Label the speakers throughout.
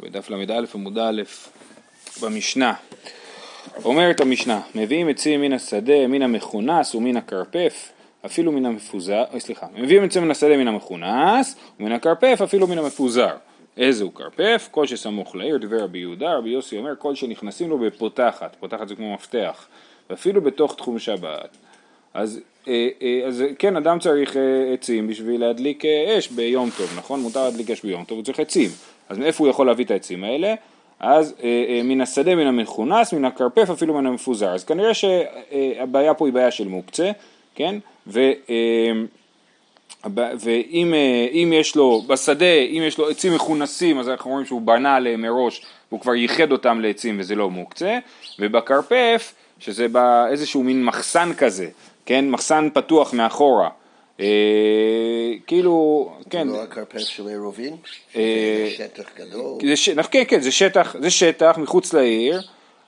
Speaker 1: בדף ל"א עמוד א' במשנה. אומרת המשנה, מביאים עצים מן השדה, מן המכונס ומן הכרפף, אפילו מן המפוזר, אוי סליחה, מביאים עצים מן השדה מן המכונס ומן הכרפף אפילו מן המפוזר. איזה הוא כרפף? כל שסמוך לעיר, דבר רבי יהודה, רבי יוסי אומר כל שנכנסים לו בפותחת, פותחת זה כמו מפתח, ואפילו בתוך תחום שבת. אז, אה, אה, אז כן, אדם צריך אה, עצים בשביל להדליק אש ביום טוב, נכון? מותר להדליק אש ביום טוב, הוא צריך עצים. אז מאיפה הוא יכול להביא את העצים האלה? אז מן השדה, מן המכונס, מן הכרפף, אפילו מן המפוזר. אז כנראה שהבעיה פה היא בעיה של מוקצה, כן? ו... ואם יש לו, בשדה, אם יש לו עצים מכונסים, אז אנחנו רואים שהוא בנה עליהם מראש, והוא כבר ייחד אותם לעצים וזה לא מוקצה, ובכרפף, שזה באיזשהו מין מחסן כזה, כן, מחסן פתוח מאחורה. אה, כאילו, כן.
Speaker 2: לא הכרפס של עירובין?
Speaker 1: אה,
Speaker 2: זה שטח גדול?
Speaker 1: ש... כן, כן, זה שטח, זה שטח מחוץ לעיר,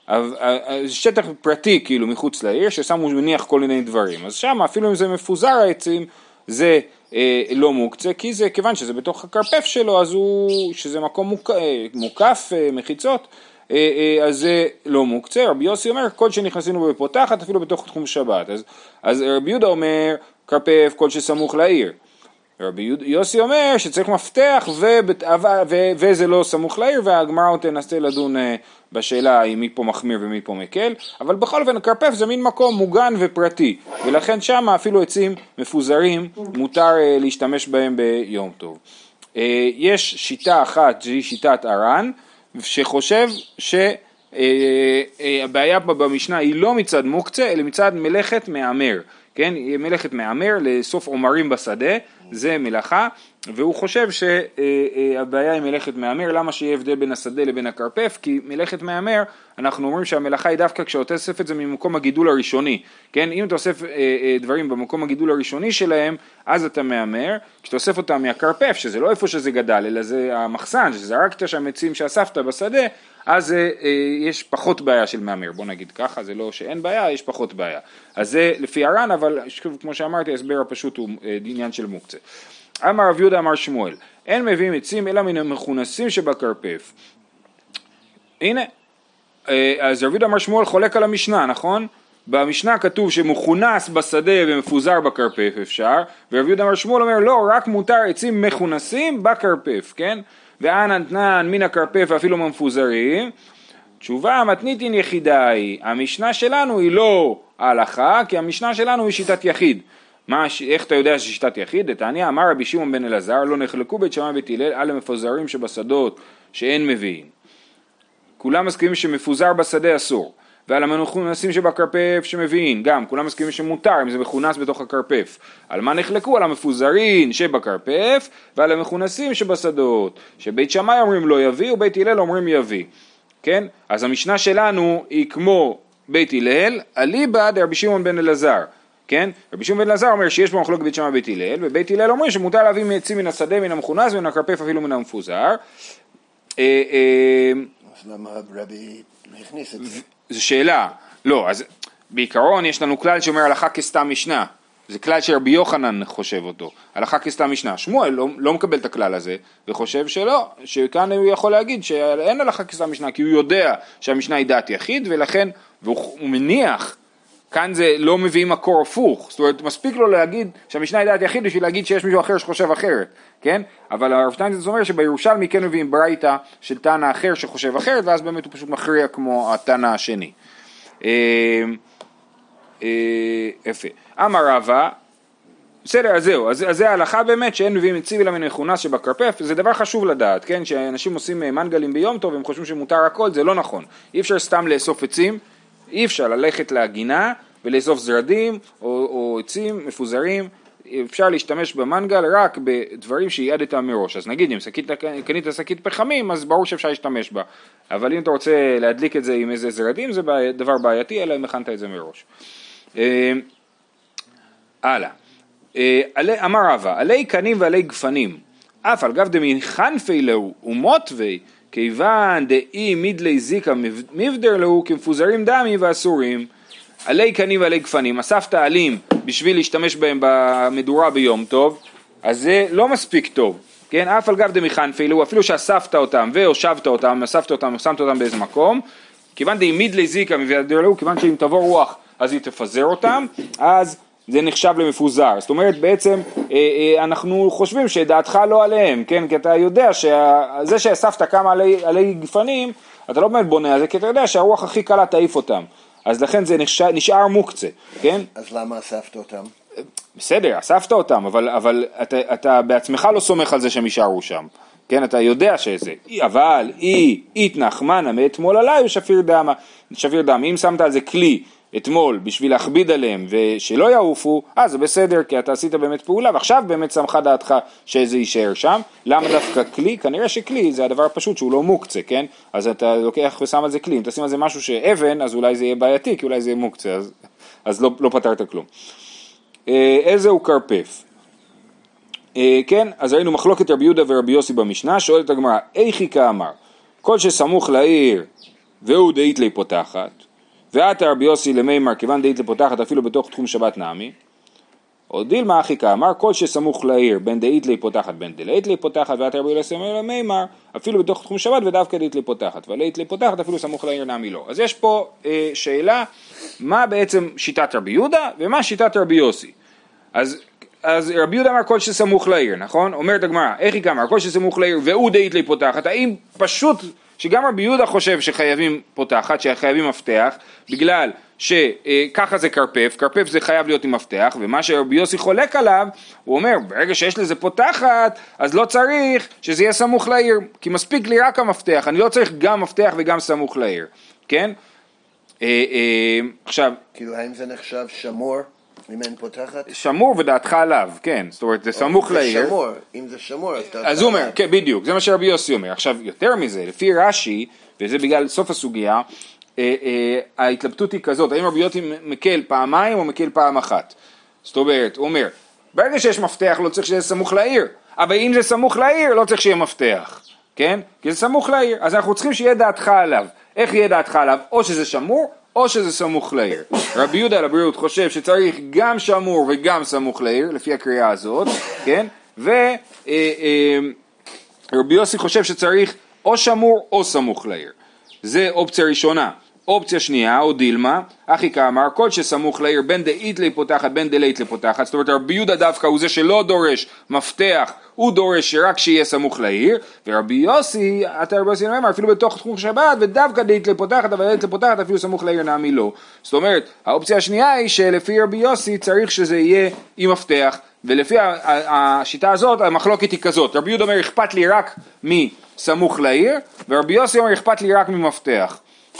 Speaker 1: אבל, אה, זה שטח פרטי כאילו מחוץ לעיר, ששמו מניח כל מיני דברים. אז שם אפילו אם זה מפוזר העצים, זה אה, לא מוקצה, כי זה, כיוון שזה בתוך הכרפף שלו, אז הוא, שזה מקום מוק, אה, מוקף, אה, מחיצות, אה, אה, אז זה לא מוקצה, רבי יוסי אומר כל שנכנסים לו בפותחת אפילו בתוך תחום שבת, אז, אז רבי יהודה אומר כרפף כל שסמוך לעיר, רבי יוסי אומר שצריך מפתח ובת, ו, ו, וזה לא סמוך לעיר והגמרא עוד תנסה לדון אה, בשאלה אם מי פה מחמיר ומי פה מקל, אבל בכל אופן כרפף זה מין מקום מוגן ופרטי ולכן שם אפילו עצים מפוזרים מותר להשתמש בהם ביום טוב. יש שיטה אחת שהיא שיטת ארן שחושב שהבעיה במשנה היא לא מצד מוקצה אלא מצד מלאכת מהמר, כן, מלאכת מהמר לאסוף עומרים בשדה, זה מלאכה, והוא חושב שהבעיה היא מלאכת מהמר, למה שיהיה הבדל בין השדה לבין הכרפף? כי מלאכת מהמר, אנחנו אומרים שהמלאכה היא דווקא כשאתה אוסף את זה ממקום הגידול הראשוני, כן, אם אתה אוסף דברים במקום הגידול הראשוני שלהם, אז אתה מהמר, כשאתה אוסף אותם מהכרפף, שזה לא איפה שזה גדל, אלא זה המחסן, שזרקת שם עצים שאספת בשדה, אז אה, יש פחות בעיה של מהמר, בוא נגיד ככה, זה לא שאין בעיה, יש פחות בעיה. אז זה לפי הר"ן, אבל שוב, כמו שאמרתי, ההסבר הפשוט הוא אה, עניין של מוקצה. אמר רב יהודה אמר שמואל, אין מביאים עצים אלא מן המכונסים שבכרפף. הנה, אה, אז רב יהודה אמר שמואל חולק על המשנה, נכון? במשנה כתוב שמכונס בשדה ומפוזר בכרפף אפשר, ורב יהודה אמר שמואל אומר לא, רק מותר עצים מכונסים בכרפף, כן? ואנא נתנן מן הכרפף ואפילו ממפוזרים. תשובה מתניתין יחידה היא, המשנה שלנו היא לא ההלכה, כי המשנה שלנו היא שיטת יחיד. מה, איך אתה יודע ששיטת יחיד? דתניא אמר רבי שמעון בן אלעזר לא נחלקו בית שמאי ובית הלל על המפוזרים שבשדות שאין מביאים. כולם מסכימים שמפוזר בשדה אסור. ועל המכונסים שבכרפף שמביאים, גם כולם מסכימים שמותר אם זה מכונס בתוך הכרפף. על מה נחלקו? על המפוזרים שבכרפף ועל המכונסים שבשדות. שבית שמאי אומרים לא יביא ובית הלל אומרים יביא. כן? אז המשנה שלנו היא כמו בית הלל, אליבא דרבי שמעון בן אלעזר. כן? רבי שמעון בן אלעזר אומר שיש בו מחלוקת בית שמאי ובית הלל, ובית הלל אומרים שמותר להביא מעצים מן השדה, מן המכונס ומן הכרפף אפילו מן המפוזר.
Speaker 2: אה, אה, אז למה רבי הכניס את זה?
Speaker 1: זו שאלה, לא, אז בעיקרון יש לנו כלל שאומר הלכה כסתם משנה, זה כלל שרבי יוחנן חושב אותו, הלכה כסתם משנה, שמואל לא, לא מקבל את הכלל הזה וחושב שלא, שכאן הוא יכול להגיד שאין הלכה כסתם משנה כי הוא יודע שהמשנה היא דעת יחיד ולכן, והוא מניח כאן זה לא מביא מקור הפוך, זאת אומרת מספיק לו להגיד שהמשנה היא דעת יחיד בשביל להגיד שיש מישהו אחר שחושב אחרת, כן? אבל הרב שטיינזרץ אומר שבירושלמי כן מביאים ברייתא של תנא אחר שחושב אחרת ואז באמת הוא פשוט מכריע כמו התנא השני. אה, אה, יפה. אמר רבא, בסדר, אז זהו, אז, אז זה ההלכה באמת שאין מביאים את ציבי למין מכונס שבכרפף, זה דבר חשוב לדעת, כן? שאנשים עושים מנגלים ביום טוב והם חושבים שמותר הכל, זה לא נכון. אי אפשר סתם לאסוף עצים. אי אפשר ללכת לגינה ולאסוף זרדים או, או עצים מפוזרים, אפשר להשתמש במנגל רק בדברים שייעדת מראש. אז נגיד אם שקית, קנית שקית פחמים אז ברור שאפשר להשתמש בה, אבל אם אתה רוצה להדליק את זה עם איזה זרדים זה דבר בעייתי, אלא אם הכנת את זה מראש. אה, הלאה. אה, אמר רבא, עלי קנים ועלי גפנים, אף על גב דמי חנפי להו ומוטווי כיוון דאי מידלי זיקה מבדר להו כמפוזרים דמי ואסורים. עלי קנים ועלי גפנים, אספת עלים בשביל להשתמש בהם במדורה ביום טוב, אז זה לא מספיק טוב, כן, אף על גב דמיכנפילו, אפילו שאספת אותם והושבת אותם, אספת אותם, שמת אותם באיזה מקום, כיוון דאימיד לזיקה מביאדרלו, כיוון שאם תבוא רוח אז היא תפזר אותם, אז זה נחשב למפוזר. זאת אומרת בעצם אה, אה, אנחנו חושבים שדעתך לא עליהם, כן? כי אתה יודע שזה שאספת כמה עלי, עלי גפנים, אתה לא באמת בונה על זה, כי אתה יודע שהרוח הכי קלה תעיף אותם. אז לכן זה נשאר, נשאר מוקצה, כן?
Speaker 2: אז למה אספת אותם?
Speaker 1: בסדר, אספת אותם, אבל, אבל אתה, אתה בעצמך לא סומך על זה שהם יישארו שם. כן, אתה יודע שזה, אבל אי איתנח מנה מאתמול עליי הוא שפיר דמה, שפיר דם, אם שמת על זה כלי אתמול בשביל להכביד עליהם ושלא יעופו, אז זה בסדר, כי אתה עשית באמת פעולה ועכשיו באמת שמחה דעתך שזה יישאר שם. למה דווקא כלי? כנראה שכלי זה הדבר הפשוט שהוא לא מוקצה, כן? אז אתה לוקח ושם על זה כלי, אם תשים על זה משהו שאבן, אז אולי זה יהיה בעייתי, כי אולי זה יהיה מוקצה, אז, אז לא, לא פתרת כלום. אה, איזה הוא כרפף? אה, כן, אז ראינו מחלוקת רבי יהודה ורבי יוסי במשנה, שואלת הגמרא, איכי כאמר, כל שסמוך לעיר והוא דאית לי פותחת, ועתה רבי יוסי למימר כיוון דאית לפותחת אפילו בתוך תחום שבת נעמי או דילמה אחי כאמר כל שסמוך לעיר בין דאית לי פותחת בין דלאית לי פותחת ועתה רבי יוסי למימר אפילו בתוך תחום שבת ודווקא דאית לי פותחת ולאית לי פותחת אפילו סמוך לעיר נעמי לא אז יש פה אה, שאלה מה בעצם שיטת רבי יהודה ומה שיטת רבי יוסי אז אז רבי יהודה אמר כל שסמוך לעיר, נכון? אומרת הגמרא, איך היא כאמר? כל שסמוך לעיר והוא דאית לי פותחת, האם פשוט שגם רבי יהודה חושב שחייבים פותחת, שחייבים מפתח, בגלל שככה זה כרפף, כרפף זה חייב להיות עם מפתח, ומה שרבי יוסי חולק עליו, הוא אומר, ברגע שיש לזה פותחת, אז לא צריך שזה יהיה סמוך לעיר, כי מספיק לי רק המפתח, אני לא צריך גם מפתח וגם סמוך לעיר, כן? אה, אה, עכשיו...
Speaker 2: כאילו, האם זה נחשב שמור? אם אין פותחת?
Speaker 1: שמור ודעתך עליו, כן, זאת אומרת זה סמוך לעיר.
Speaker 2: זה שמור, אם זה שמור אז דעתך
Speaker 1: אז הוא אומר, כן בדיוק, זה מה שרבי יוסי אומר. עכשיו יותר מזה, לפי רש"י, וזה בגלל סוף הסוגיה, אה, אה, ההתלבטות היא כזאת, האם רבי יוסי מקל פעמיים או מקל פעם אחת. זאת אומרת, הוא אומר, ברגע שיש מפתח לא צריך שיהיה סמוך לעיר, אבל אם זה סמוך לעיר לא צריך שיהיה מפתח, כן? כי זה סמוך לעיר, אז אנחנו צריכים שיהיה דעתך עליו. איך יהיה דעתך עליו? או שזה שמור או שזה סמוך לעיר. רבי יהודה על הבריאות חושב שצריך גם שמור וגם סמוך לעיר, לפי הקריאה הזאת, כן? ורבי אה, אה, יוסי חושב שצריך או שמור או סמוך לעיר. זה אופציה ראשונה. אופציה שנייה, או דילמה, אחי כאמר, כל שסמוך לעיר בין דאית לי פותחת בין דלית לי פותחת, זאת אומרת רבי יהודה דווקא הוא זה שלא דורש מפתח, הוא דורש שרק שיהיה סמוך לעיר, ורבי יוסי, אתה רבי יוסי נאמר, אפילו בתוך תחום שבת, ודווקא דאית לי פותחת, אבל דאית לי פותחת אפילו סמוך לעיר נעמי לא. זאת אומרת, האופציה השנייה היא שלפי רבי יוסי צריך שזה יהיה עם מפתח, ולפי השיטה הזאת המחלוקת היא כזאת, רבי יהודה אומר אכפת לי רק מסמוך לעיר, ורבי יוסי אומר אכפת לי רק ממפתח,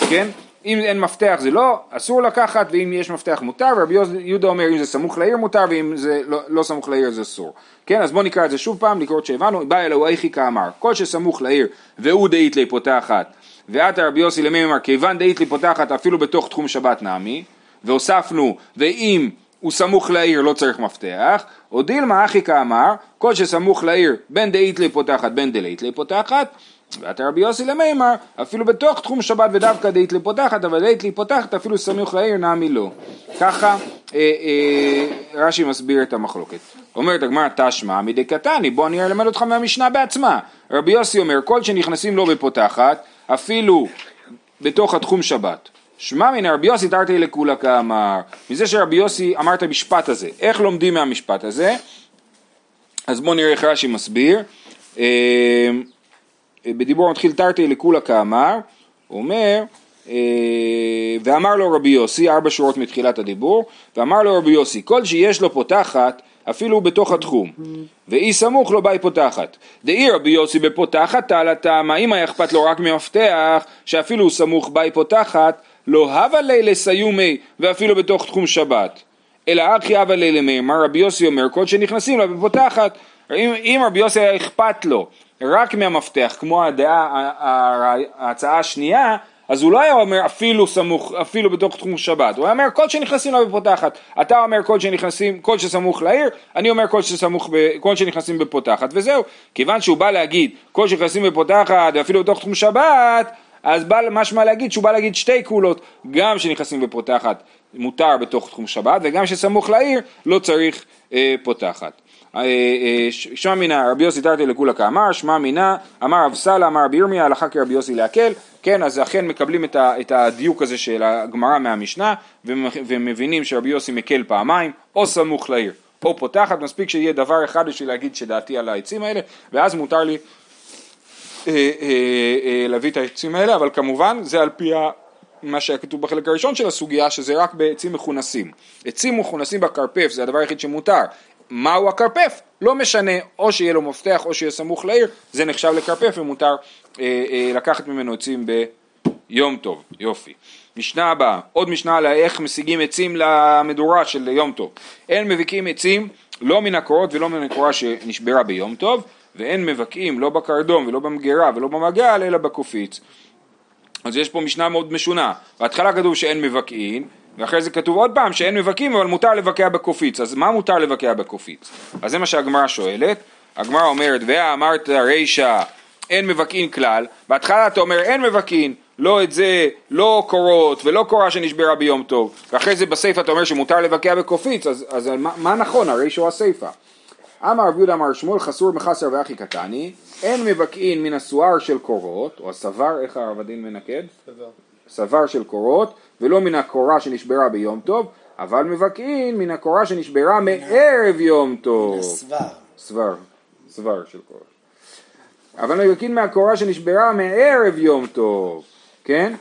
Speaker 1: כן? אם אין מפתח זה לא, אסור לקחת, ואם יש מפתח מותר, ורבי יהודה אומר אם זה סמוך לעיר מותר, ואם זה לא, לא סמוך לעיר זה אסור. כן, אז בואו נקרא את זה שוב פעם, לקרוא שהבנו, בא אלוהו איכי כאמר, כל שסמוך לעיר, והוא דאית לי פותחת, ועתה רבי יוסי למי אמר, כיוון דאית לי פותחת אפילו בתוך תחום שבת נעמי, והוספנו, ואם הוא סמוך לעיר לא צריך מפתח, או דילמה אחי כאמר, כל שסמוך לעיר בין דאית לי פותחת בין דלאית לי פותחת, ואתה רבי יוסי למימר, אפילו בתוך תחום שבת ודווקא דאית לי פותחת, אבל דאית לי פותחת אפילו סמוך לעיר נעמי לא. ככה אה, אה, רש"י מסביר את המחלוקת. אומרת הגמרא תשמע מדי קטני, בוא אני אלמד אותך מהמשנה בעצמה. רבי יוסי אומר, כל שנכנסים לו בפותחת, אפילו בתוך התחום שבת. שמע מן רבי יוסי תרתי לכולה כאמר, מזה שרבי יוסי אמר את המשפט הזה, איך לומדים מהמשפט הזה? אז בואו נראה איך רש"י מסביר. אה, בדיבור מתחיל תרתי לכולה כאמר, הוא אומר, אה, ואמר לו רבי יוסי, ארבע שורות מתחילת הדיבור, ואמר לו רבי יוסי, כל שיש לו פותחת, אפילו בתוך התחום, ואי סמוך לו באי פותחת. דאי רבי יוסי בפותחת, תעלה תמה, אם היה אכפת לו רק ממפתח, שאפילו הוא סמוך באי פותחת, לא הווה לי לסיומי, ואפילו בתוך תחום שבת. אלא ארכי הווה לי למימר, רבי יוסי אומר, כל שנכנסים לה בפותחת. אם, אם רבי יוסי היה אכפת לו רק מהמפתח, כמו הדעה, ההצעה השנייה, אז הוא לא היה אומר אפילו סמוך, אפילו בתוך תחום שבת, הוא היה אומר כל שנכנסים לה בפותחת, אתה אומר כל שנכנסים, כל שסמוך לעיר, אני אומר כל, שסמוך ב, כל שנכנסים בפותחת, וזהו, כיוון שהוא בא להגיד כל שנכנסים בפותחת ואפילו בתוך תחום שבת, אז בא משמע להגיד שהוא בא להגיד שתי קולות, גם שנכנסים בפותחת מותר בתוך תחום שבת, וגם שסמוך לעיר לא צריך אה, פותחת. אה, אה, שמע מינה רבי יוסי תרתי לכולה כאמר, שמע מינה אמר רב סלע אמר רבי ירמיה הלכה כרבי יוסי להקל, כן אז אכן מקבלים את, ה, את הדיוק הזה של הגמרא מהמשנה ומבינים שרבי יוסי מקל פעמיים או סמוך לעיר או פותחת, מספיק שיהיה דבר אחד בשביל להגיד שדעתי על העצים האלה ואז מותר לי אה, להביא את העצים האלה, אבל כמובן זה על פי מה שהיה כתוב בחלק הראשון של הסוגיה, שזה רק בעצים מכונסים. עצים מכונסים בכרפף זה הדבר היחיד שמותר. מהו הכרפף? לא משנה, או שיהיה לו מפתח או שיהיה סמוך לעיר, זה נחשב לכרפף ומותר אה, אה, לקחת ממנו עצים ביום טוב. יופי. משנה הבאה, עוד משנה על איך משיגים עצים למדורה של יום טוב. אין מבקים עצים לא מן הקורות ולא מן הקורה שנשברה ביום טוב, ואין מבקעים לא בקרדום ולא במגירה ולא במגל אלא בקופיץ. אז יש פה משנה מאוד משונה, בהתחלה כתוב שאין מבקעים ואחרי זה כתוב עוד פעם שאין מבקעים אבל מותר לבקע בקופיץ, אז מה מותר לבקע בקופיץ? אז זה מה שהגמרא שואלת, הגמרא אומרת ואמרת רישא אין מבקעים כלל, בהתחלה אתה אומר אין מבקעים, לא את זה, לא קורות ולא קורה שנשברה ביום טוב, ואחרי זה בסיפא אתה אומר שמותר לבקע בקופיץ, אז, אז מה, מה נכון, הרישא הוא הסיפא. אמר רב יהודה אמר שמואל חסור מחסר ואחי קטני אין מבקעין מן הסואר של קורות או הסבר איך הרב הדין מנקד? סבר של קורות ולא מן הקורה שנשברה ביום טוב אבל מבקעין מן הקורה שנשברה מערב יום טוב. מן הסבר. סבר. סבר של קורות. אבל מבקעין מהקורה שנשברה מערב יום טוב, כן?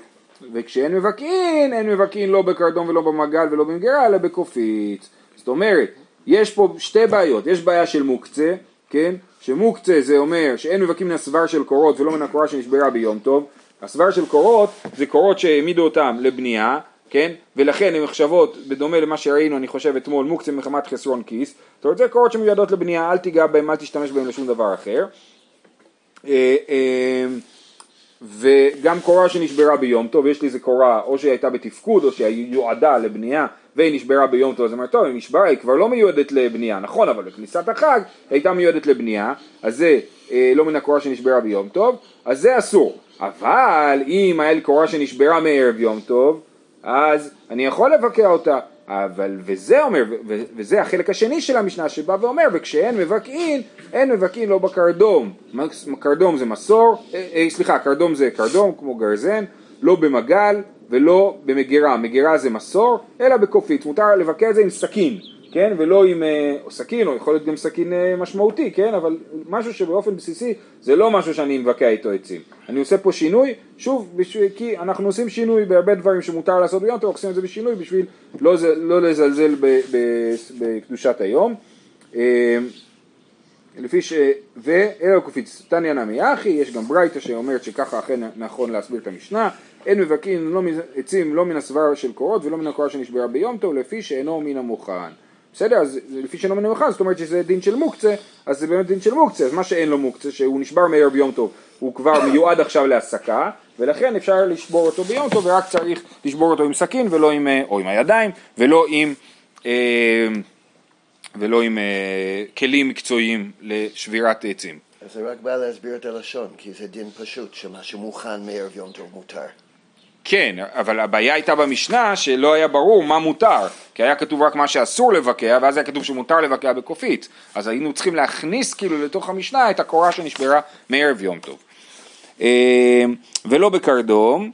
Speaker 1: וכשאין מבקעין, אין מבקעין לא בקרדום ולא במגל ולא במגירה אלא בקופיץ. זאת אומרת, יש פה שתי בעיות, יש בעיה של מוקצה, כן? שמוקצה זה אומר שאין מבקים מן הסבר של קורות ולא מן הקורה שנשברה ביום טוב. הסבר של קורות זה קורות שהעמידו אותם לבנייה, כן? ולכן הן נחשבות, בדומה למה שראינו אני חושב אתמול, מוקצה מחמת חסרון כיס. זאת אומרת זה קורות שמיועדות לבנייה, אל תיגע בהם, אל תשתמש בהם לשום דבר אחר. אה, אה, וגם קורה שנשברה ביום טוב, יש לי איזה קורה או שהיא הייתה בתפקוד או שהיא יועדה לבנייה והיא נשברה ביום טוב, אז אמרת, טוב, היא נשברה, היא כבר לא מיועדת לבנייה, נכון, אבל בכניסת החג היא הייתה מיועדת לבנייה, אז זה אה, לא מן הקורה שנשברה ביום טוב, אז זה אסור. אבל אם היה לי קורה שנשברה מערב יום טוב, אז אני יכול לבקע אותה. אבל, וזה אומר, וזה החלק השני של המשנה שבא ואומר, וכשאין מבקעין, אין מבקעין לא בקרדום. קרדום זה מסור, אה, אה, סליחה, קרדום זה קרדום כמו גרזן, לא במגל ולא במגירה, מגירה זה מסור, אלא בקופית, מותר לבקע את זה עם סכין, כן, ולא עם אה, או סכין, או יכול להיות גם סכין אה, משמעותי, כן, אבל משהו שבאופן בסיסי זה לא משהו שאני מבקע איתו עצים. אני עושה פה שינוי, שוב, בשביל, כי אנחנו עושים שינוי בהרבה דברים שמותר לעשות ביום טוב, עושים את זה בשינוי בשביל לא, לא לזלזל ב, ב, בקדושת היום. אה, לפי ש... ואלו קופיץ תניא נמי אחי, יש גם ברייתא שאומרת שככה אכן נכון להסביר את המשנה, אין מבקין לא עצים לא מן הסבר של קורות ולא מן הקורה שנשברה ביום טוב לפי שאינו מן המוכן. בסדר? אז לפי שאינו מן המוכן זאת אומרת שזה דין של מוקצה, אז זה באמת דין של מוקצה, אז מה שאין לו מוקצה, שהוא נשבר מערב יום טוב, הוא כבר מיועד עכשיו להסקה, ולכן אפשר לשבור אותו ביום טוב ורק צריך לשבור אותו עם סכין ולא עם, אה, או עם הידיים, ולא עם אה, ולא עם אה, כלים מקצועיים לשבירת עצים.
Speaker 2: אז זה רק בא להסביר את הלשון, כי זה דין פשוט, שמה שמוכן מערב יום טוב מותר.
Speaker 1: כן, אבל הבעיה הייתה במשנה שלא היה ברור מה מותר, כי היה כתוב רק מה שאסור לבקע, ואז היה כתוב שמותר לבקע בקופית, אז היינו צריכים להכניס כאילו לתוך המשנה את הקורה שנשברה מערב יום טוב. אה, ולא בקרדום,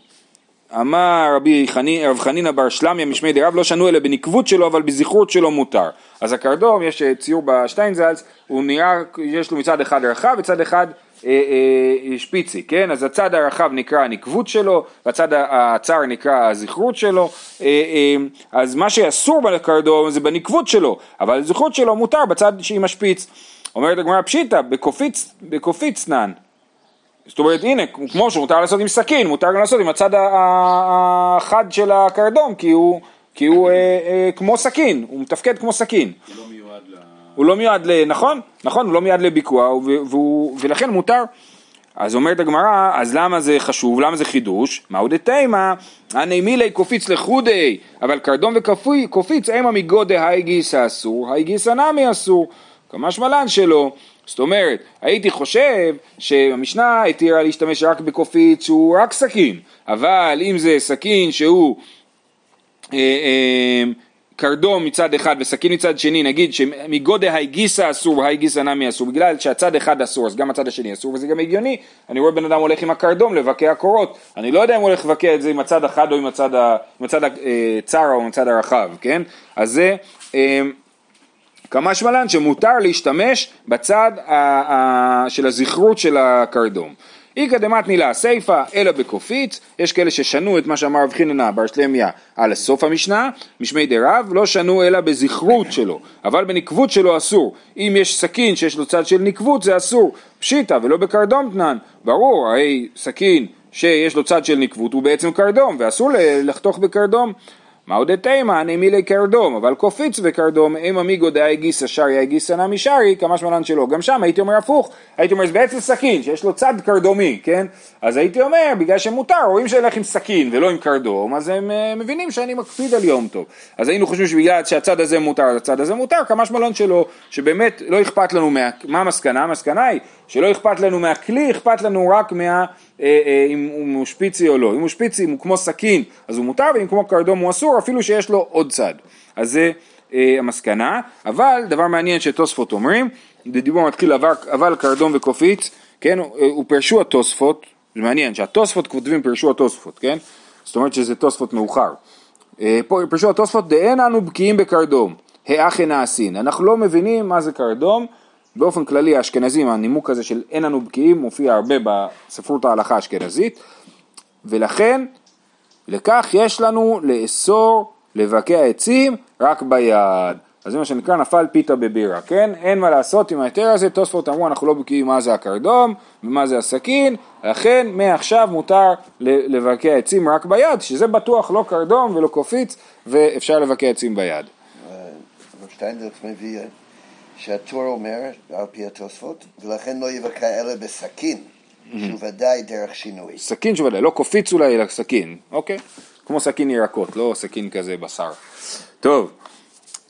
Speaker 1: אמר רבי חני, רב חנינא בר שלמיה משמי דרב לא שנו אלא בנקבות שלו אבל בזכרות שלו מותר. אז הקרדום, יש אה, ציור בשטיינזלץ, הוא נראה, יש לו מצד אחד רחב וצד אחד שפיצי, כן? אז הצד הרחב נקרא הנקבות שלו, והצד הצר נקרא הזכרות שלו, אה, אה, אז מה שאסור בקרדום זה בנקבות שלו, אבל הזכרות שלו מותר בצד שהיא משפיץ. אומרת הגמרא פשיטא, בקופיץ, בקופיץ נן, זאת אומרת הנה כמו שמותר לעשות עם סכין מותר גם לעשות עם הצד החד של הקרדום כי הוא, כי הוא אה, אה, כמו סכין הוא מתפקד כמו סכין הוא לא מיועד ל... הוא לא מיועד ל... נכון, נכון הוא לא מיועד לביקוע ולכן מותר אז אומרת הגמרא, אז למה זה חשוב? למה זה חידוש? מהו דתימה? הני מילי קופיץ לחודי, אבל קרדום וקופיץ אימה מגודי הייגיס האסור, הייגיס הנמי אסור. כמשמע לן שלא. זאת אומרת, הייתי חושב שהמשנה התירה להשתמש רק בקופית שהוא רק סכין, אבל אם זה סכין שהוא אה, אה, קרדום מצד אחד וסכין מצד שני, נגיד שמגודל היגיסה אסור והיגיסה נמי אסור, בגלל שהצד אחד אסור אז גם הצד השני אסור, וזה גם הגיוני, אני רואה בן אדם הולך עם הקרדום לבקע קורות, אני לא יודע אם הוא הולך לבקע את זה עם הצד אחד או עם הצד, ה, עם הצד הצר או עם הצד הרחב, כן? אז זה אה, כמה שמלן שמותר להשתמש בצד ה, ה, של הזכרות של הקרדום. איכא דמתני סיפא אלא בקופיץ, יש כאלה ששנו את מה שאמר רב חיננה בר שלמיה על סוף המשנה, משמי דרב לא שנו אלא בזכרות שלו, אבל בנקבות שלו אסור, אם יש סכין שיש לו צד של נקבות זה אסור, פשיטא ולא בקרדום תנן, ברור, הרי סכין שיש לו צד של נקבות הוא בעצם קרדום ואסור לחתוך בקרדום מהו דתימה נמילי קרדום, אבל קופיץ וקרדום, אם עמיגו דאי גיסא שרי גיסא נמי שרי, כמה שמלן שלא. גם שם הייתי אומר הפוך, הייתי אומר זה בעצם סכין, שיש לו צד קרדומי, כן? אז הייתי אומר, בגלל שמותר, רואים שהלך עם סכין ולא עם קרדום, אז הם uh, מבינים שאני מקפיד על יום טוב. אז היינו חושבים שבגלל שהצד הזה מותר, הצד הזה מותר, כמה שמלן שלא, שבאמת לא אכפת לנו, מה, מה המסקנה? המסקנה היא שלא אכפת לנו מהכלי, אכפת לנו רק מה... אה, אה, אם הוא שפיצי או לא. אם הוא שפיצי, אם הוא כמו סכין, אז הוא מותר, ואם כמו קרדום הוא אסור, אפילו שיש לו עוד צד. אז זה אה, המסקנה, אבל דבר מעניין שתוספות אומרים, בדיבור מתחיל אבל קרדום וקופיץ, כן, ופרשו התוספות, זה מעניין, שהתוספות כותבים פרשו התוספות, כן? זאת אומרת שזה תוספות מאוחר. פרשו התוספות, דאין אנו בקיאים בקרדום, האחי נעשין. אנחנו לא מבינים מה זה קרדום, באופן כללי האשכנזים, הנימוק הזה של אין לנו בקיאים מופיע הרבה בספרות ההלכה האשכנזית, ולכן לכך יש לנו לאסור לבקע עצים רק ביד. אז זה מה שנקרא נפל פיתה בבירה, כן? אין מה לעשות עם ההיתר הזה, תוספות אמרו אנחנו לא בקיאים מה זה הקרדום ומה זה הסכין, לכן מעכשיו מותר לבקע עצים רק ביד, שזה בטוח לא קרדום ולא קופיץ ואפשר לבקע עצים ביד.
Speaker 2: שטיינדרס מביא שהתור אומר, על פי התוספות, ולכן לא יבקע אלא בסכין, שהוא ודאי דרך שינוי.
Speaker 1: סכין שוודאי, לא קופיץ אולי, אלא סכין, אוקיי? כמו סכין ירקות, לא סכין כזה בשר. טוב,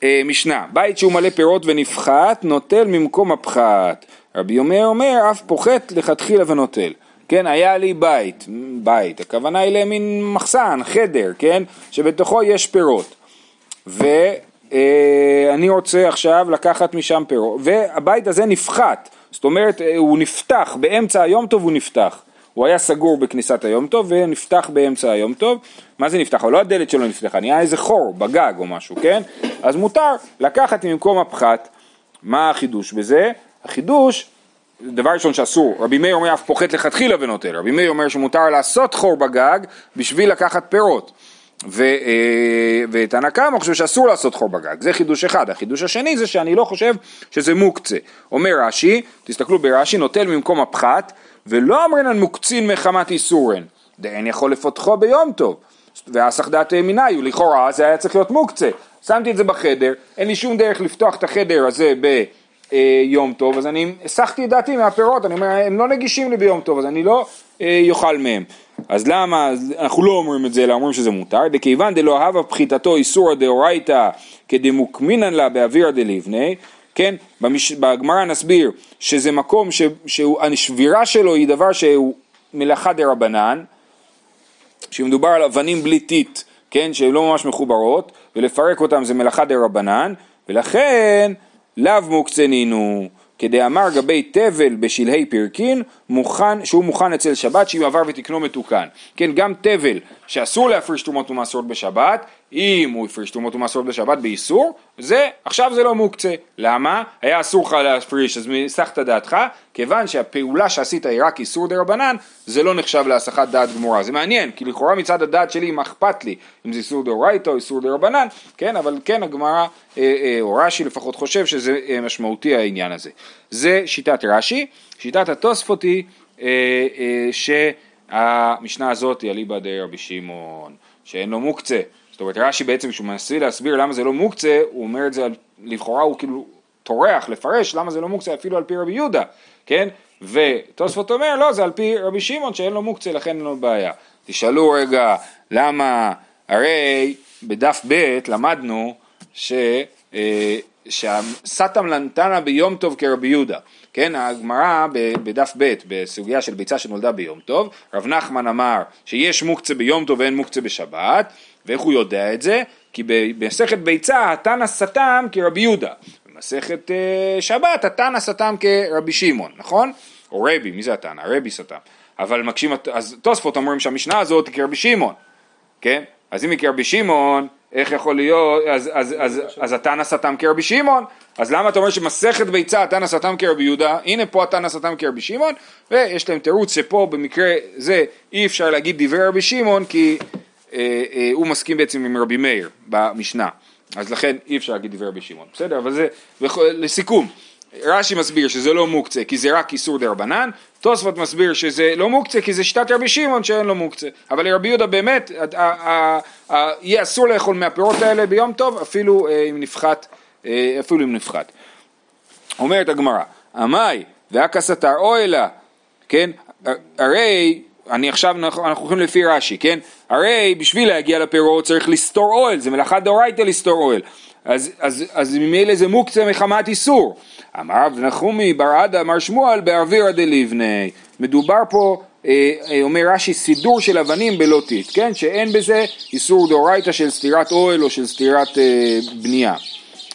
Speaker 1: אה, משנה, בית שהוא מלא פירות ונפחת, נוטל ממקום הפחת. רבי אומר אומר, אף פוחת לכתחילה ונוטל. כן, היה לי בית, בית, הכוונה היא למין מחסן, חדר, כן, שבתוכו יש פירות. ו... אה, אני רוצה עכשיו לקחת משם פירות, והבית הזה נפחת, זאת אומרת אה, הוא נפתח, באמצע היום טוב הוא נפתח, הוא היה סגור בכניסת היום טוב ונפתח באמצע היום טוב, מה זה נפתח? אבל לא הדלת שלו נפתחה, נהיה איזה חור בגג או משהו, כן? אז מותר לקחת ממקום הפחת, מה החידוש בזה? החידוש דבר ראשון שאסור, רבי מאיר אומר אף פוחת לכתחילה ונוטל, רבי מאיר אומר שמותר לעשות חור בגג בשביל לקחת פירות. ו, אה, ותנא קמא חושב שאסור לעשות חור בגג, זה חידוש אחד. החידוש השני זה שאני לא חושב שזה מוקצה. אומר רש"י, תסתכלו ברש"י, נוטל ממקום הפחת, ולא אמרינן מוקצין מחמת איסורן, דאין יכול לפותחו ביום טוב. והסך דעתי מיניו, לכאורה זה היה צריך להיות מוקצה. שמתי את זה בחדר, אין לי שום דרך לפתוח את החדר הזה ביום טוב, אז אני הסחתי את דעתי מהפירות, אני אומר, הם לא נגישים לי ביום טוב, אז אני לא יאכל מהם. אז למה, אנחנו לא אומרים את זה, אלא אומרים שזה מותר, דכיוון דלא אהבה פחיתתו איסורא דאורייתא כדמוקמינן לה באווירא דלבני, כן, במש... בגמרא נסביר שזה מקום ש... שהשבירה שלו היא דבר שהוא מלאכה דרבנן, שמדובר על אבנים בלי טיט, כן, שהן לא ממש מחוברות, ולפרק אותן זה מלאכה דרבנן, ולכן לאו מוקצנינו. כדאמר גבי תבל בשלהי פרקין, מוכן, שהוא מוכן אצל שבת שאם עבר ותקנו מתוקן. כן, גם תבל שאסור להפריש תרומות ומעשרות בשבת, אם הוא הפריש תרומות ומעשרות בשבת באיסור, זה, עכשיו זה לא מוקצה. למה? היה אסור לך להפריש, אז הסחת דעתך, כיוון שהפעולה שעשית היא רק איסור דה רבנן, זה לא נחשב להסחת דעת גמורה. זה מעניין, כי לכאורה מצד הדעת שלי, מה אכפת לי, אם זה איסור דאורייתא או איסור דה רבנן, כן, אבל כן הגמרא, אה, אה, או רש"י לפחות חושב שזה אה, משמעותי העניין הזה. זה שיטת רש"י, שיטת התוספות היא שהמשנה הזאת היא אליבא דרבי שמעון, שאין לו מוקצה. זאת אומרת רש"י בעצם כשהוא מנסה להסביר למה זה לא מוקצה, הוא אומר את זה, לכאורה הוא כאילו טורח לפרש למה זה לא מוקצה אפילו על פי רבי יהודה, כן? ותוספות אומר לא זה על פי רבי שמעון שאין לו מוקצה לכן אין לו בעיה. תשאלו רגע למה, הרי בדף ב' למדנו ש... אה, שהסתם לנתנה ביום טוב כרבי יהודה, כן, הגמרא בדף ב' בסוגיה של ביצה שנולדה ביום טוב, רב נחמן אמר שיש מוקצה ביום טוב ואין מוקצה בשבת, ואיך הוא יודע את זה? כי במסכת ביצה התנא סתם כרבי יהודה, במסכת אה, שבת התנא סתם כרבי שמעון, נכון? או רבי, מי זה התנא? רבי סתם. אבל מקשים, אז תוספות אומרים שהמשנה הזאת היא כרבי שמעון, כן? אז אם היא כרבי שמעון, איך יכול להיות, אז, אז, אז, אז התנא סתם כרבי שמעון, אז למה אתה אומר שמסכת ביצה התנא סתם כרבי יהודה, הנה פה התנא סתם כרבי שמעון, ויש להם תירוץ שפה במקרה זה אי אפשר להגיד דברי רבי שמעון כי אה, אה, הוא מסכים בעצם עם רבי מאיר במשנה, אז לכן אי אפשר להגיד דברי רבי שמעון, בסדר? אבל זה, לסיכום, רש"י מסביר שזה לא מוקצה כי זה רק איסור דה רבנן, תוספות מסביר שזה לא מוקצה כי זה שיטת רבי שמעון שאין לו מוקצה, אבל לרבי יהודה באמת יהיה אסור לאכול מהפירות האלה ביום טוב אפילו אה, אם נפחת, אה, אפילו אם נפחת. אומרת הגמרא, עמאי והקסתר אוהלה, כן, הרי אני עכשיו, אנחנו הולכים לפי רש"י, כן? הרי בשביל להגיע לפירות צריך לסתור אוהל, זה מלאכה דאורייתא לסתור אוהל. אז, אז, אז ממילא זה מוקצה מחמת איסור. אמר רב נחומי בר עדה אמר שמואל באווירא דליבני. מדובר פה, אה, אה, אומר רש"י, סידור של אבנים בלא טיט, כן? שאין בזה איסור דאורייתא של סתירת אוהל או של סתירת אה, בנייה.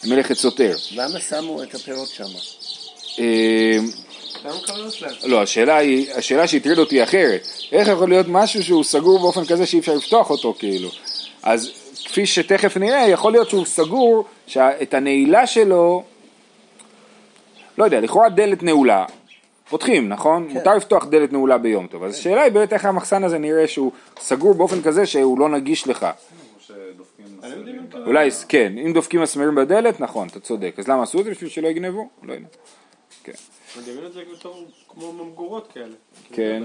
Speaker 1: מלאכת סותר.
Speaker 2: למה שמו את הפירות שם?
Speaker 1: אה, לא, השאלה היא, השאלה שהטריד אותי אחרת, איך יכול להיות משהו שהוא סגור באופן כזה שאי אפשר לפתוח אותו כאילו, אז כפי שתכף נראה, יכול להיות שהוא סגור, שאת הנעילה שלו, לא יודע, לכאורה דלת נעולה, פותחים, נכון? כן. מותר לפתוח דלת נעולה ביום טוב, אז השאלה היא באמת איך המחסן הזה נראה שהוא סגור באופן כזה שהוא לא נגיש לך. אולי, כן, אם דופקים מסמרים בדלת, נכון, אתה צודק, אז למה עשו את זה? בשביל שלא יגנבו? לא יודע.
Speaker 3: כן. מדמיין את זה כמו ממגורות כאלה.
Speaker 1: כן.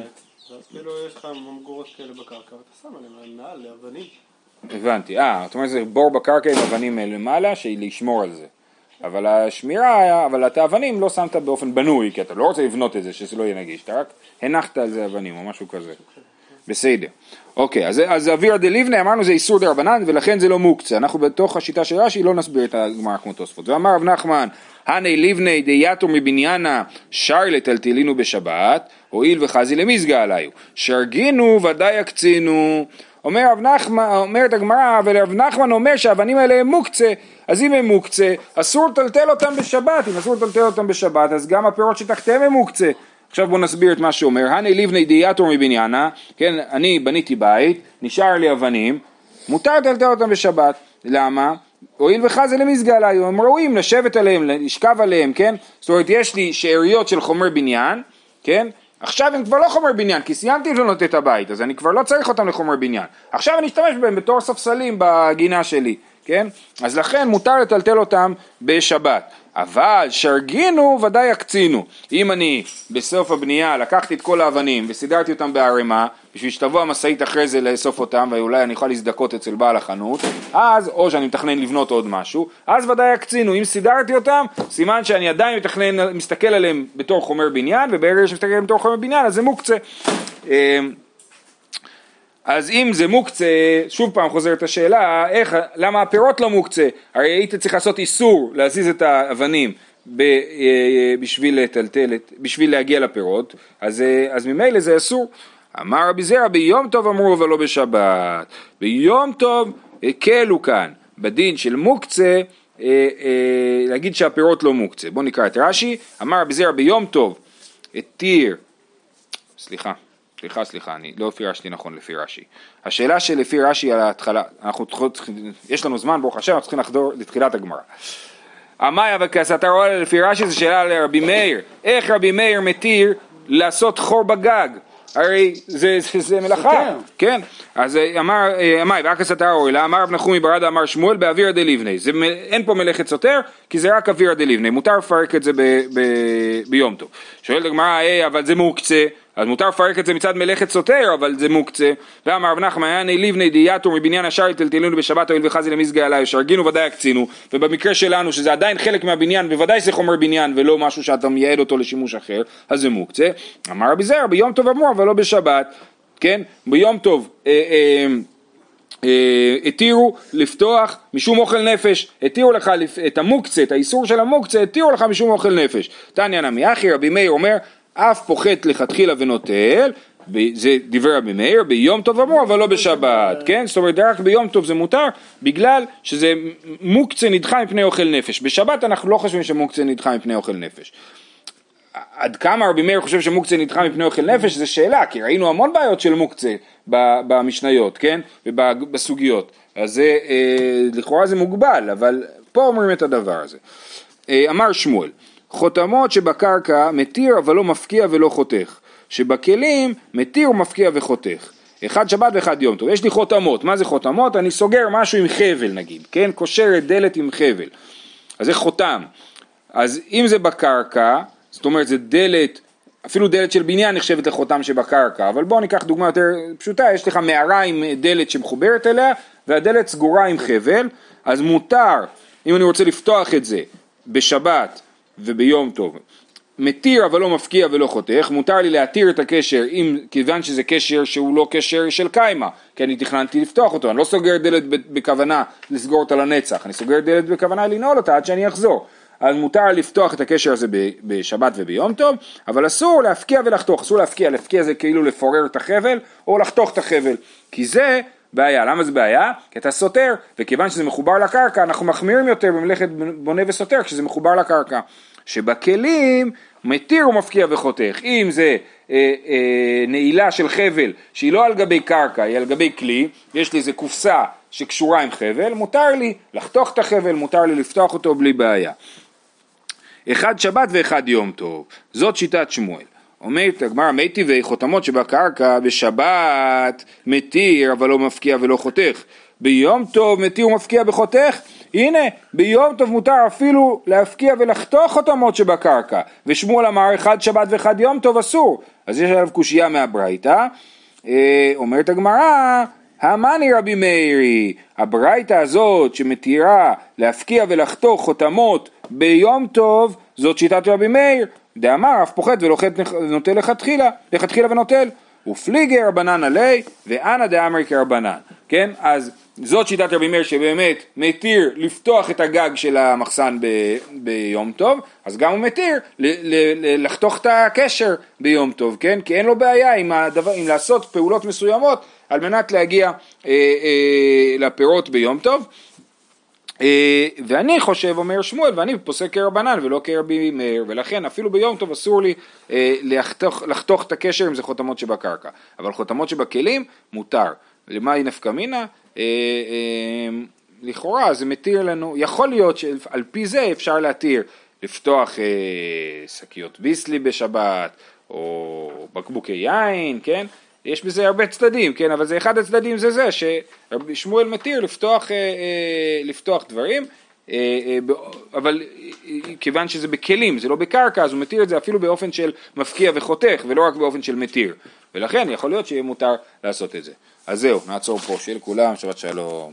Speaker 3: אז כאילו יש לך ממגורות כאלה בקרקע, ואתה שם עליהם מעל לאבנים.
Speaker 1: הבנתי, אה, זאת אומרת זה בור בקרקע עם אבנים למעלה, שהיא לשמור על זה. אבל השמירה, אבל את האבנים לא שמת באופן בנוי, כי אתה לא רוצה לבנות את זה, שזה לא יהיה נגיש, אתה רק הנחת על זה אבנים או משהו כזה. בסדר. אוקיי, אז, אז אווירא דליבנה אמרנו זה איסור דרבנן ולכן זה לא מוקצה. אנחנו בתוך השיטה של רש"י לא נסביר את הגמרא כמו תוספות. ואמר רב נחמן, הני ליבני דייתו מבניינה שר לטלטלינו בשבת, הואיל וחזי למזגה עליו. שרגינו ודאי יקצינו. אומר רב נחמן, אומרת הגמרא, אבל רב נחמן אומר שהאבנים האלה הם מוקצה, אז אם הם מוקצה, אסור לטלטל אותם בשבת, אם אסור לטלטל אותם בשבת, אז גם הפירות שתחתיהם הם מוקצה. עכשיו בואו נסביר את מה שאומר, הני לבני דיאטור מבניינה, כן, אני בניתי בית, נשאר לי אבנים, מותר לטלטל אותם בשבת, למה? הואיל וחזה למזגל היו, הם ראויים לשבת עליהם, לשכב עליהם, כן? זאת אומרת יש לי שאריות של חומר בניין, כן? עכשיו הם כבר לא חומר בניין, כי סיימתי לבנות את הבית, אז אני כבר לא צריך אותם לחומר בניין. עכשיו אני אשתמש בהם בתור ספסלים בגינה שלי, כן? אז לכן מותר לטלטל אותם בשבת. אבל שרגינו ודאי יקצינו. אם אני בסוף הבנייה לקחתי את כל האבנים וסידרתי אותם בערימה, בשביל שתבוא המשאית אחרי זה לאסוף אותם ואולי אני אוכל להזדכות אצל בעל החנות, אז או שאני מתכנן לבנות עוד משהו, אז ודאי יקצינו. אם סידרתי אותם, סימן שאני עדיין מתכנן, מסתכל עליהם בתור חומר בניין, וברגע שאני מסתכל עליהם בתור חומר בניין אז זה מוקצה. אז אם זה מוקצה, שוב פעם חוזרת השאלה, איך, למה הפירות לא מוקצה? הרי היית צריך לעשות איסור להזיז את האבנים ב, אה, בשביל לטלטל, בשביל להגיע לפירות, אז, אה, אז ממילא זה אסור. אמר רבי זרע ביום טוב אמרו ולא בשבת. ביום טוב הקלו כאן בדין של מוקצה אה, אה, להגיד שהפירות לא מוקצה. בואו נקרא את רש"י, אמר רבי זרע ביום טוב התיר, סליחה סליחה, סליחה, אני לא פירשתי נכון לפי רש"י. השאלה שלפי רש"י על ההתחלה, אנחנו צריכים, יש לנו זמן, ברוך השם, אנחנו צריכים לחזור לתחילת הגמרא. המאיה וכסתה רואה לפי רש"י זו שאלה לרבי מאיר, איך רבי מאיר מתיר לעשות חור בגג? הרי זה, זה, זה מלאכה, כן, אז אמר, אמר, ורק הסתר אוהלה, אמר רב נחומי ברדה אמר שמואל באווירא דליבני, אין פה מלאכת סותר, כי זה רק אווירא דליבני, מותר לפרק את זה ב, ב, ביום טוב. שואלת הגמרא, אבל זה מוקצה, אז מותר לפרק את זה מצד מלאכת סותר, אבל זה מוקצה. ואמר רב נחמן, היה ליבני דיאטור מבניין השאר יטלטלנו בשבת הואיל וחזי למזגה עליי, שהרגינו ודאי יקצינו, ובמקרה שלנו, שזה עדיין חלק מהבניין, בוודאי זה חומר בניין ולא משהו שאתה מייעד אותו לשימוש אחר, אז זה מוקצה. אמר רבי זר, ביום טוב אמור, אבל לא בשבת, כן? ביום טוב, אה, אה, אה, התירו לפתוח משום אוכל נפש, התירו לך את המוקצה, את האיסור של המוקצה, התירו לך משום אוכל נפש. תניא נמי אחי, רבי מאיר אומר, אף פוחת לכתחילה ונוטל, זה דברי רבי מאיר, ביום טוב אמור אבל לא בשבת, כן? זאת אומרת רק ביום טוב זה מותר, בגלל שזה מוקצה נדחה מפני אוכל נפש. בשבת אנחנו לא חושבים שמוקצה נדחה מפני אוכל נפש. עד כמה רבי מאיר חושב שמוקצה נדחה מפני אוכל נפש זה שאלה, כי ראינו המון בעיות של מוקצה במשניות, כן? ובסוגיות. אז זה, אה, לכאורה זה מוגבל, אבל פה אומרים את הדבר הזה. אה, אמר שמואל, חותמות שבקרקע מתיר אבל לא מפקיע ולא חותך, שבכלים מתיר ומפקיע וחותך. אחד שבת ואחד יום טוב. יש לי חותמות, מה זה חותמות? אני סוגר משהו עם חבל נגיד, כן? קושר את דלת עם חבל. אז זה חותם. אז אם זה בקרקע, זאת אומרת זה דלת, אפילו דלת של בניין נחשבת לחותם שבקרקע, אבל בואו ניקח דוגמה יותר פשוטה, יש לך מערה עם דלת שמחוברת אליה, והדלת סגורה עם חבל, אז מותר, אם אני רוצה לפתוח את זה בשבת וביום טוב, מתיר אבל לא מפקיע ולא חותך, מותר לי להתיר את הקשר אם, כיוון שזה קשר שהוא לא קשר של קיימא, כי אני תכננתי לפתוח אותו, אני לא סוגר דלת בכוונה לסגור אותה לנצח, אני סוגר דלת בכוונה לנעול אותה עד שאני אחזור. אז מותר לפתוח את הקשר הזה בשבת וביום טוב, אבל אסור להפקיע ולחתוך, אסור להפקיע, להפקיע זה כאילו לפורר את החבל או לחתוך את החבל, כי זה בעיה, למה זה בעיה? כי אתה סותר, וכיוון שזה מחובר לקרקע אנחנו מחמירים יותר במלאכת בונה וסותר כשזה מחובר לקרקע. שבכלים מתיר ומפקיע וחותך, אם זה אה, אה, נעילה של חבל שהיא לא על גבי קרקע, היא על גבי כלי, יש לי איזה קופסה שקשורה עם חבל, מותר לי לחתוך את החבל, מותר לי לפתוח אותו בלי בעיה. אחד שבת ואחד יום טוב, זאת שיטת שמואל. אומרת הגמרא מי טבעי חותמות שבקרקע בשבת מתיר אבל לא מפקיע ולא חותך. ביום טוב מתיר ומפקיע וחותך. הנה ביום טוב מותר אפילו להפקיע ולחתוך חותמות שבקרקע. ושמואל אמר אחד שבת ואחד יום טוב אסור. אז יש עליו קושייה מהברייתא. אה, אומרת הגמרא המאני רבי מאירי, הברייתא הזאת שמתירה להפקיע ולחתוך חותמות ביום טוב, זאת שיטת רבי מאיר, דאמר אף פוחת ולוחת ונוטל לכתחילה, לכתחילה ונוטל, ופליגי רבנן עלי, ואנא דאמרי כרבנן, כן? אז זאת שיטת רבי מאיר שבאמת מתיר לפתוח את הגג של המחסן ב, ביום טוב, אז גם הוא מתיר ל, ל, ל, לחתוך את הקשר ביום טוב, כן? כי אין לו בעיה עם, הדבר, עם לעשות פעולות מסוימות על מנת להגיע אה, אה, לפירות ביום טוב. אה, ואני חושב, אומר שמואל, ואני פוסק כרבנן ולא כרבי מאיר, ולכן אפילו ביום טוב אסור לי אה, לחתוך, לחתוך את הקשר אם זה חותמות שבקרקע, אבל חותמות שבכלים מותר. למה היא נפקא מינה? אה, לכאורה זה מתיר לנו, יכול להיות שעל פי זה אפשר להתיר לפתוח שקיות ביסלי בשבת, או בקבוקי יין, כן? יש בזה הרבה צדדים, כן, אבל זה אחד הצדדים זה זה שרבי שמואל מתיר לפתוח, אה, אה, לפתוח דברים, אה, אה, ב- אבל אה, כיוון שזה בכלים, זה לא בקרקע, אז הוא מתיר את זה אפילו באופן של מפקיע וחותך, ולא רק באופן של מתיר, ולכן יכול להיות שיהיה מותר לעשות את זה. אז זהו, נעצור פה, שיהיה לכולם, שבת שלום.